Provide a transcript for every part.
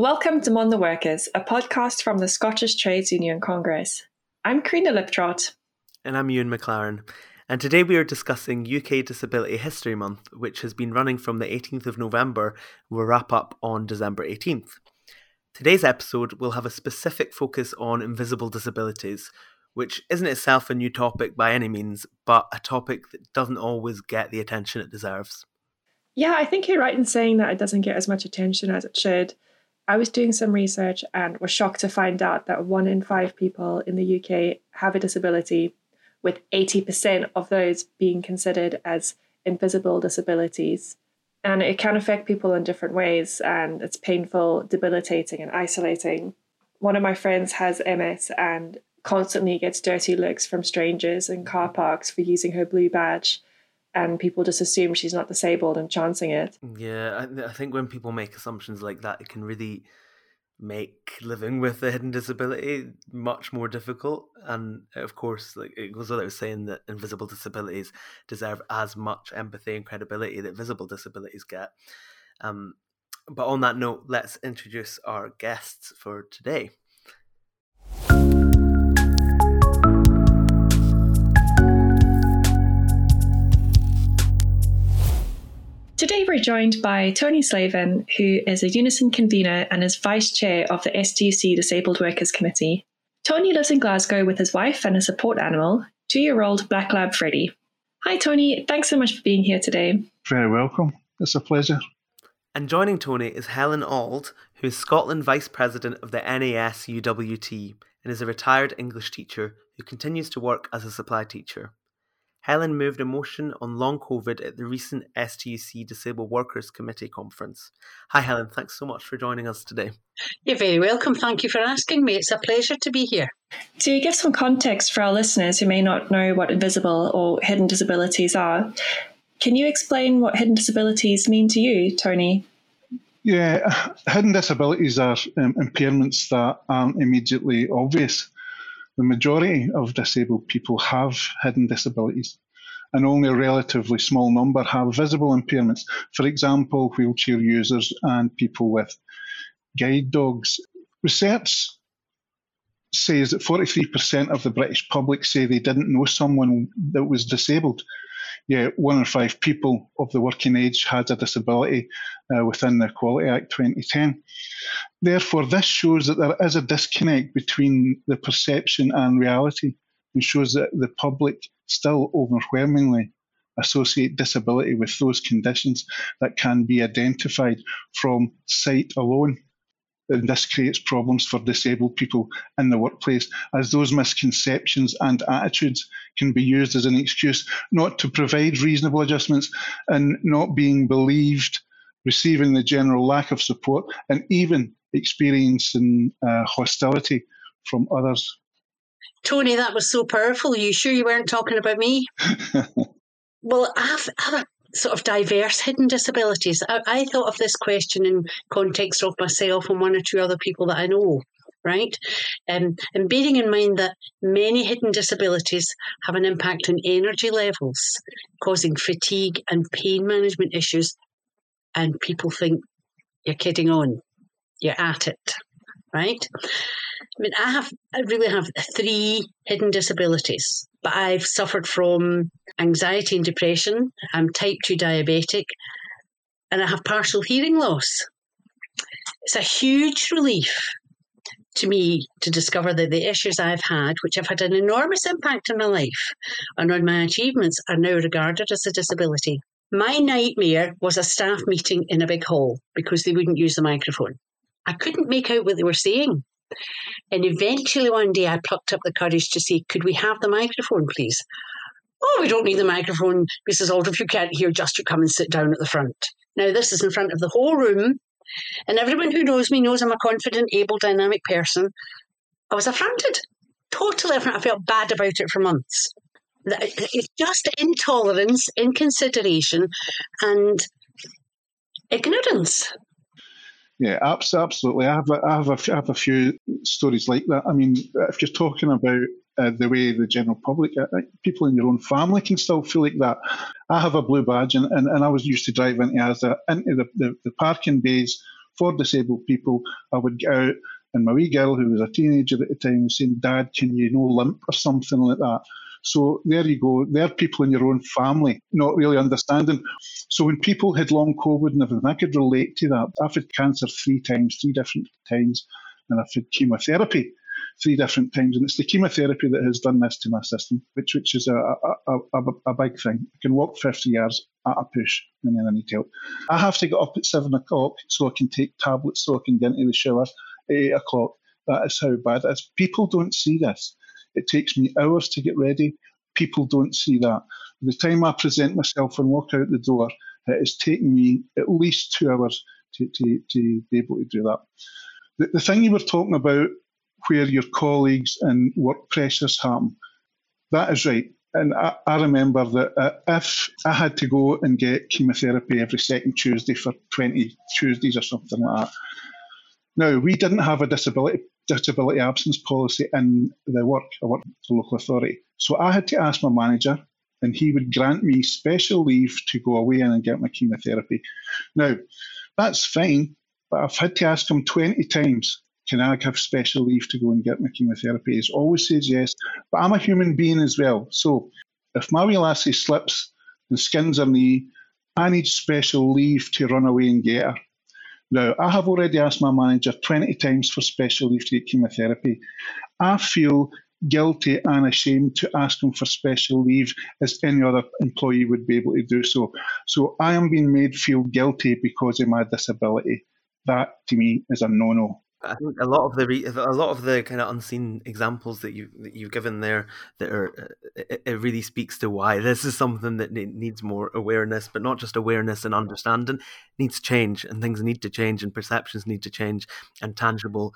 Welcome to Mon the Workers, a podcast from the Scottish Trades Union Congress. I'm Karina Liptrot. And I'm Ewan McLaren. And today we are discussing UK Disability History Month, which has been running from the 18th of November will wrap up on December 18th. Today's episode will have a specific focus on invisible disabilities, which isn't itself a new topic by any means, but a topic that doesn't always get the attention it deserves. Yeah, I think you're right in saying that it doesn't get as much attention as it should. I was doing some research and was shocked to find out that one in five people in the UK have a disability, with 80% of those being considered as invisible disabilities. And it can affect people in different ways, and it's painful, debilitating, and isolating. One of my friends has MS and constantly gets dirty looks from strangers in car parks for using her blue badge and people just assume she's not disabled and chancing it. Yeah, I, I, think when people make assumptions like that, it can really make living with a hidden disability much more difficult. And of course, like it goes without saying that invisible disabilities deserve as much empathy and credibility that visible disabilities get. Um, but on that note, let's introduce our guests for today. Today we're joined by Tony Slavin, who is a Unison convener and is vice chair of the STUC Disabled Workers Committee. Tony lives in Glasgow with his wife and a support animal, two year old Black Lab Freddie. Hi, Tony. Thanks so much for being here today. Very welcome. It's a pleasure. And joining Tony is Helen Auld, who is Scotland Vice President of the NASUWT and is a retired English teacher who continues to work as a supply teacher. Helen moved a motion on long COVID at the recent STUC Disabled Workers Committee conference. Hi, Helen. Thanks so much for joining us today. You're very welcome. Thank you for asking me. It's a pleasure to be here. To give some context for our listeners who may not know what invisible or hidden disabilities are, can you explain what hidden disabilities mean to you, Tony? Yeah, hidden disabilities are um, impairments that aren't immediately obvious. The majority of disabled people have hidden disabilities, and only a relatively small number have visible impairments. For example, wheelchair users and people with guide dogs. Research says that 43% of the British public say they didn't know someone that was disabled yeah, one in five people of the working age had a disability uh, within the Equality Act 2010. Therefore, this shows that there is a disconnect between the perception and reality and shows that the public still overwhelmingly associate disability with those conditions that can be identified from sight alone and this creates problems for disabled people in the workplace, as those misconceptions and attitudes can be used as an excuse not to provide reasonable adjustments and not being believed, receiving the general lack of support, and even experiencing uh, hostility from others. Tony, that was so powerful. Are you sure you weren't talking about me? well, I have, I have a sort of diverse hidden disabilities. I, I thought of this question in context of myself and one or two other people that I know right? Um, and bearing in mind that many hidden disabilities have an impact on energy levels, causing fatigue and pain management issues, and people think you're kidding on, you're at it, right? I mean, I have, I really have three hidden disabilities, but I've suffered from anxiety and depression. I'm type 2 diabetic, and I have partial hearing loss. It's a huge relief to me to discover that the issues I've had, which have had an enormous impact on my life and on my achievements, are now regarded as a disability. My nightmare was a staff meeting in a big hall because they wouldn't use the microphone. I couldn't make out what they were saying. And eventually one day I plucked up the courage to say, Could we have the microphone, please? Oh, we don't need the microphone, Mrs. Auld. If you can't hear, just you come and sit down at the front. Now, this is in front of the whole room, and everyone who knows me knows I'm a confident, able, dynamic person. I was affronted, totally affronted. I felt bad about it for months. It's just intolerance, inconsideration, and ignorance. Yeah, absolutely. I have a, I have a, I have a few stories like that. I mean, if you're talking about uh, the way the general public, uh, people in your own family can still feel like that. I have a blue badge, and, and, and I was used to drive into, as into the, the, the parking bays for disabled people. I would get out, and my wee girl, who was a teenager at the time, was saying, Dad, can you no limp or something like that? So there you go. There are people in your own family not really understanding. So when people had long COVID and everything, I could relate to that. I've had cancer three times, three different times, and I've had chemotherapy three different times, and it's the chemotherapy that has done this to my system, which which is a a, a, a big thing. I can walk 50 yards at a push, and then I need help. I have to get up at seven o'clock so I can take tablets, so I can get into the shower at eight o'clock. That is how bad it is. People don't see this. It takes me hours to get ready. People don't see that. The time I present myself and walk out the door, it has taken me at least two hours to, to, to be able to do that. The, the thing you were talking about where your colleagues and work pressures happen. That is right. And I, I remember that uh, if I had to go and get chemotherapy every second Tuesday for 20 Tuesdays or something like that, now we didn't have a disability disability absence policy in the work. I worked for the local authority. So I had to ask my manager, and he would grant me special leave to go away and get my chemotherapy. Now, that's fine, but I've had to ask him 20 times can I have special leave to go and get my chemotherapy? He always says yes, but I'm a human being as well. So if my wee lassie slips and skins her knee, I need special leave to run away and get her. Now, I have already asked my manager 20 times for special leave to get chemotherapy. I feel guilty and ashamed to ask him for special leave as any other employee would be able to do so. So I am being made feel guilty because of my disability. That to me is a no no. I think a lot of the re- a lot of the kind of unseen examples that you that you've given there that are uh, it, it, really speaks to why this is something that needs more awareness, but not just awareness and understanding. Needs change, and things need to change, and perceptions need to change, and tangible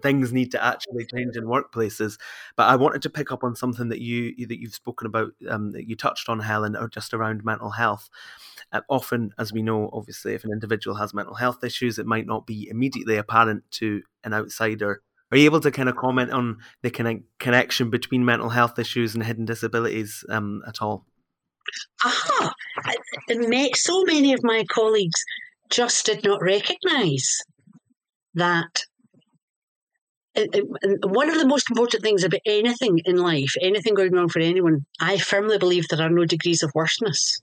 things need to actually change in workplaces. But I wanted to pick up on something that you that you've spoken about, um, that you touched on, Helen, or just around mental health. Uh, often, as we know, obviously, if an individual has mental health issues, it might not be immediately apparent to an outsider. Are you able to kind of comment on the kind of connection between mental health issues and hidden disabilities um, at all? Aha! So many of my colleagues just did not recognise that one of the most important things about anything in life, anything going wrong for anyone, I firmly believe there are no degrees of worseness.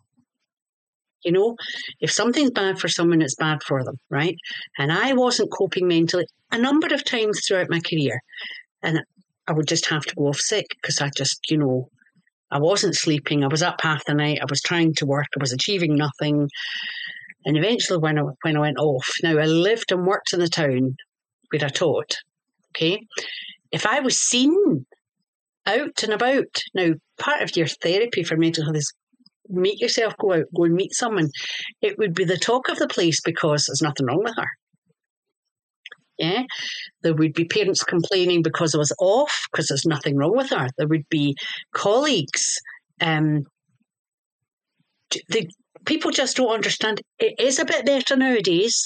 You know, if something's bad for someone, it's bad for them, right? And I wasn't coping mentally a number of times throughout my career. And I would just have to go off sick because I just, you know, I wasn't sleeping. I was up half the night. I was trying to work. I was achieving nothing. And eventually, when I, when I went off, now I lived and worked in the town where I taught. Okay. If I was seen out and about, now part of your therapy for mental health is make yourself go out, go and meet someone. It would be the talk of the place because there's nothing wrong with her. Yeah. There would be parents complaining because I was off because there's nothing wrong with her. There would be colleagues. Um, the people just don't understand. It is a bit better nowadays,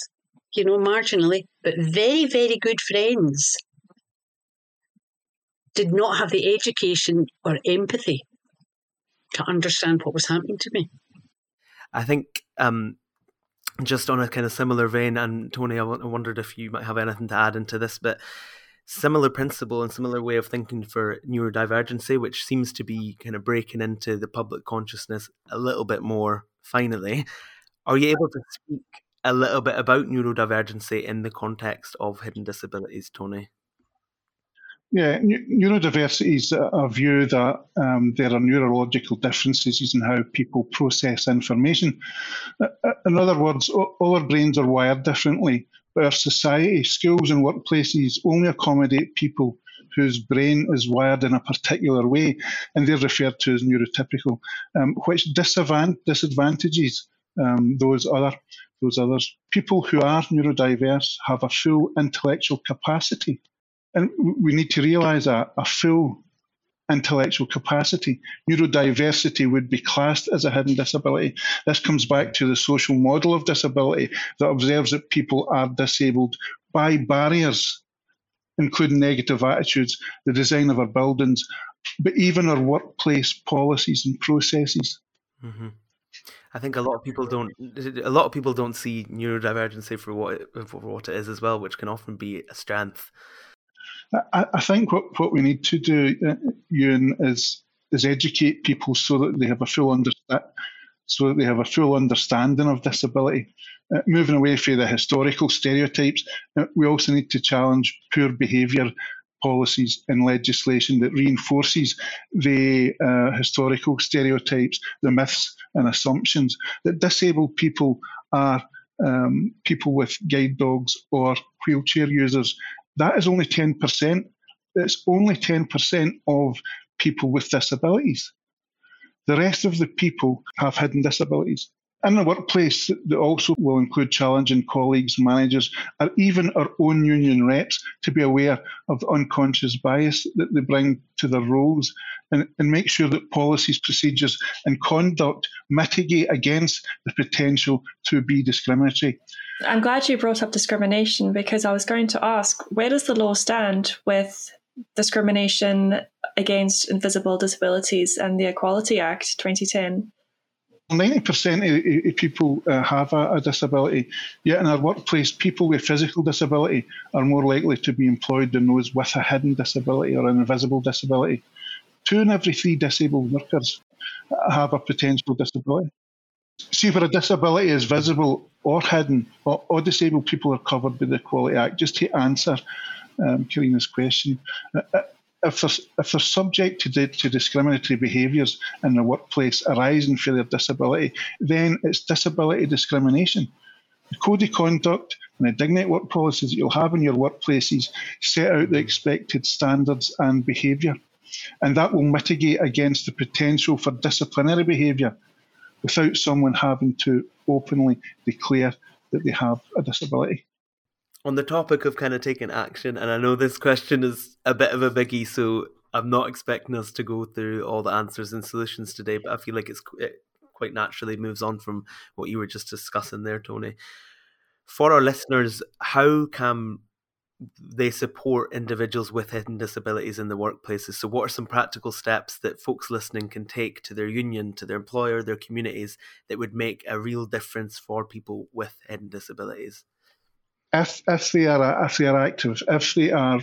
you know, marginally, but very, very good friends did not have the education or empathy to understand what was happening to me. I think um, just on a kind of similar vein, and Tony, I wondered if you might have anything to add into this, but similar principle and similar way of thinking for neurodivergency, which seems to be kind of breaking into the public consciousness a little bit more finally. Are you able to speak a little bit about neurodivergency in the context of hidden disabilities, Tony? Yeah, neurodiversity is a view that um, there are neurological differences in how people process information. In other words, all our brains are wired differently, but our society, schools, and workplaces only accommodate people whose brain is wired in a particular way, and they're referred to as neurotypical, um, which disadvantages um, those other those others. People who are neurodiverse have a full intellectual capacity and we need to realize that a full intellectual capacity. Neurodiversity would be classed as a hidden disability. This comes back to the social model of disability that observes that people are disabled by barriers, including negative attitudes, the design of our buildings, but even our workplace policies and processes. Mm-hmm. I think a lot of people don't. A lot of people don't see neurodivergency for what it, for what it is as well, which can often be a strength. I, I think what, what we need to do, uh, Ewan, is is educate people so that they have a full understand, so that they have a full understanding of disability. Uh, moving away from the historical stereotypes, uh, we also need to challenge poor behaviour policies and legislation that reinforces the uh, historical stereotypes, the myths and assumptions that disabled people are um, people with guide dogs or wheelchair users. That is only 10%. It's only 10% of people with disabilities. The rest of the people have hidden disabilities in the workplace that also will include challenging colleagues, managers, or even our own union reps to be aware of the unconscious bias that they bring to their roles and, and make sure that policies, procedures, and conduct mitigate against the potential to be discriminatory. I'm glad you brought up discrimination because I was going to ask where does the law stand with discrimination against invisible disabilities and the Equality Act 2010? 90% of people uh, have a, a, disability, yet in our workplace, people with physical disability are more likely to be employed than those with a hidden disability or an invisible disability. Two in every three disabled workers have a potential disability. See, where a disability is visible or hidden, or, or disabled people are covered by the Equality Act. Just to answer um, Karina's question, uh, uh if they're, if they're subject to, to discriminatory behaviours in the workplace arising from their disability, then it's disability discrimination. The code of conduct and the dignity work policies that you'll have in your workplaces set out the expected standards and behaviour, and that will mitigate against the potential for disciplinary behaviour without someone having to openly declare that they have a disability on the topic of kind of taking action, and I know this question is a bit of a biggie, so I'm not expecting us to go through all the answers and solutions today, but I feel like it's it quite naturally moves on from what you were just discussing there, Tony. For our listeners, how can they support individuals with hidden disabilities in the workplaces? So, what are some practical steps that folks listening can take to their union, to their employer, their communities that would make a real difference for people with hidden disabilities? if if they are if they are active, if they are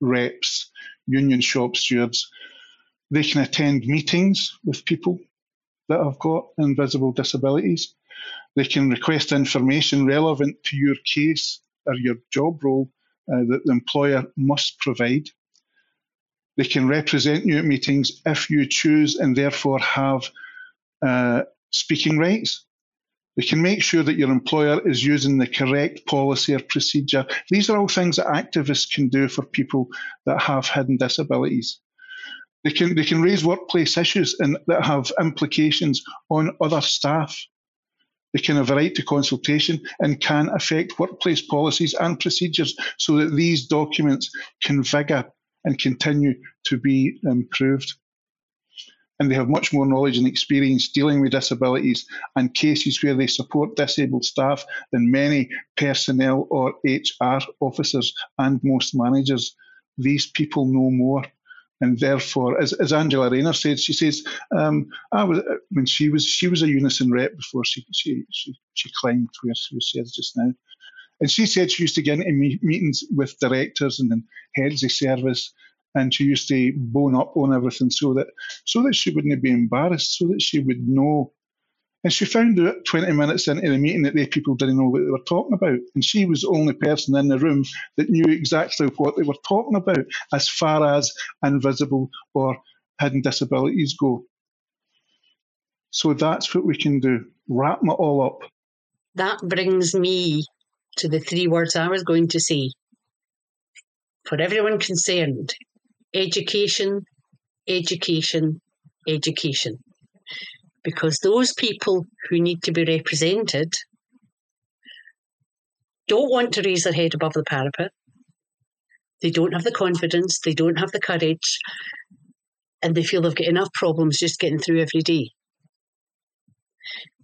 reps, union shop stewards, they can attend meetings with people that have got invisible disabilities. They can request information relevant to your case or your job role uh, that the employer must provide. They can represent you at meetings if you choose and therefore have uh, speaking rights. They can make sure that your employer is using the correct policy or procedure. These are all things that activists can do for people that have hidden disabilities. They can, they can raise workplace issues and, that have implications on other staff. They can have a right to consultation and can affect workplace policies and procedures so that these documents can vigor and continue to be improved and they have much more knowledge and experience dealing with disabilities and cases where they support disabled staff than many personnel or HR officers and most managers. These people know more. And therefore, as, as Angela Rayner said, she says, um, I was when she was she was a unison rep before she she she, she climbed where she is just now. And she said she used to get into meetings with directors and heads of service and she used to bone up on everything so that so that she wouldn't be embarrassed, so that she would know. And she found out 20 minutes into the meeting that the people didn't know what they were talking about. And she was the only person in the room that knew exactly what they were talking about as far as invisible or hidden disabilities go. So that's what we can do. Wrap it all up. That brings me to the three words I was going to say. For everyone concerned, education, education, education. Because those people who need to be represented don't want to raise their head above the parapet. They don't have the confidence, they don't have the courage, and they feel they've got enough problems just getting through every day.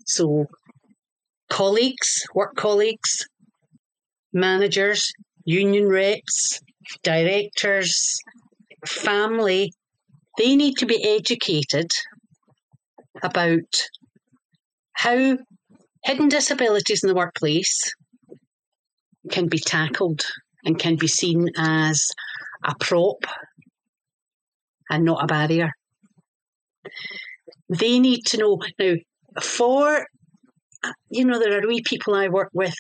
So, colleagues, work colleagues, managers, union reps, directors, family, they need to be educated about how hidden disabilities in the workplace can be tackled and can be seen as a prop and not a barrier. They need to know now for you know, there are wee people I work with,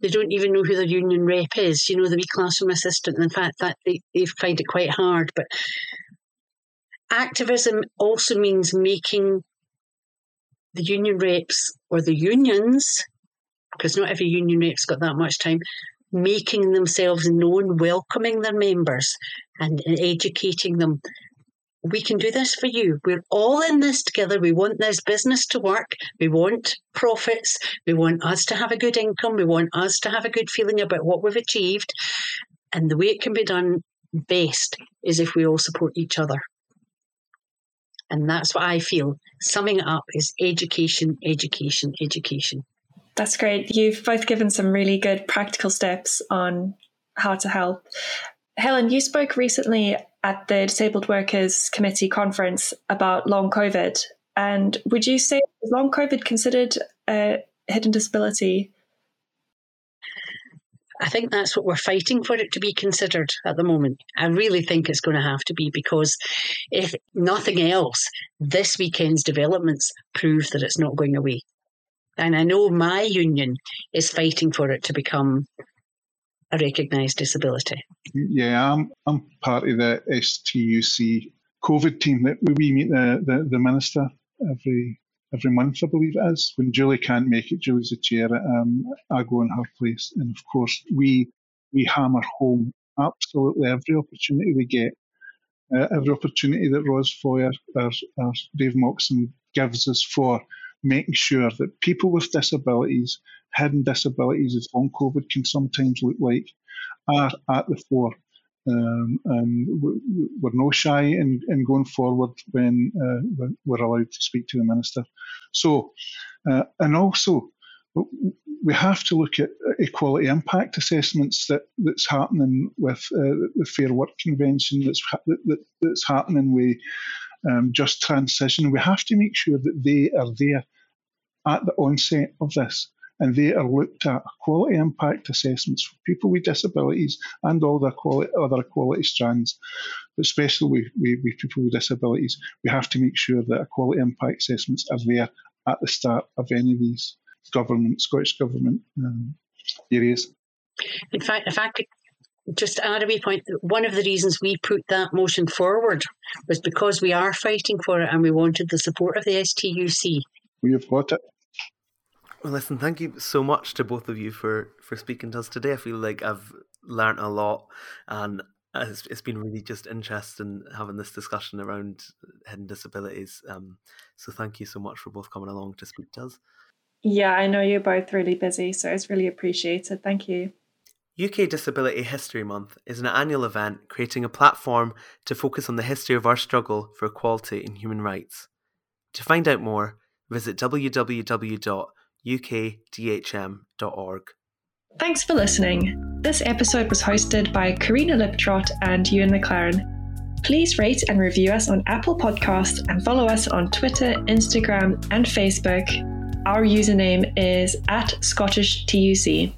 they don't even know who their union rep is, you know, the wee classroom assistant. And in fact, that they, they find it quite hard. But activism also means making the union reps or the unions, because not every union rep's got that much time, making themselves known, welcoming their members and educating them we can do this for you. We're all in this together. We want this business to work. We want profits. We want us to have a good income. We want us to have a good feeling about what we've achieved. And the way it can be done best is if we all support each other. And that's what I feel. Summing up is education, education, education. That's great. You've both given some really good practical steps on how to help. Helen, you spoke recently at the Disabled Workers Committee conference about long COVID. And would you say long COVID considered a hidden disability? I think that's what we're fighting for it to be considered at the moment. I really think it's going to have to be because if nothing else, this weekend's developments prove that it's not going away. And I know my union is fighting for it to become a recognised disability. Yeah, I'm, I'm part of the STUC COVID team that we meet the, the, the minister every every month, I believe it is. When Julie can't make it, Julie's the chair. Um, I go in her place, and of course we we hammer home absolutely every opportunity we get, uh, every opportunity that Roz Foyer or, or Dave Moxham gives us for making sure that people with disabilities, hidden disabilities, as long COVID can sometimes look like, are at the fore. Um, and we're no shy in, in going forward when, uh, we're allowed to speak to the minister. So, uh, and also, we have to look at equality impact assessments that, that's happening with uh, the Fair Work Convention, that's, that, that's happening with um, just transition. We have to make sure that they are there at the onset of this and they are looked at quality impact assessments for people with disabilities and all the quality, other quality strands, but especially with, with, with, people with disabilities. We have to make sure that quality impact assessments are there at the start of any of these government, Scottish Government um, areas. In fact, if I could just add a wee point, one of the reasons we put that motion forward was because we are fighting for it and we wanted the support of the STUC. We have got it. Well, listen, thank you so much to both of you for for speaking to us today. I feel like I've learned a lot, and it's, it's been really just interesting having this discussion around hidden disabilities. Um, so thank you so much for both coming along to speak to us. Yeah, I know you're both really busy, so it's really appreciated. Thank you. UK Disability History Month is an annual event creating a platform to focus on the history of our struggle for equality and human rights. To find out more, visit www ukdhm.org. Thanks for listening. This episode was hosted by Karina Liptrot and Ewan McLaren. Please rate and review us on Apple Podcasts and follow us on Twitter, Instagram, and Facebook. Our username is at Scottish TUC.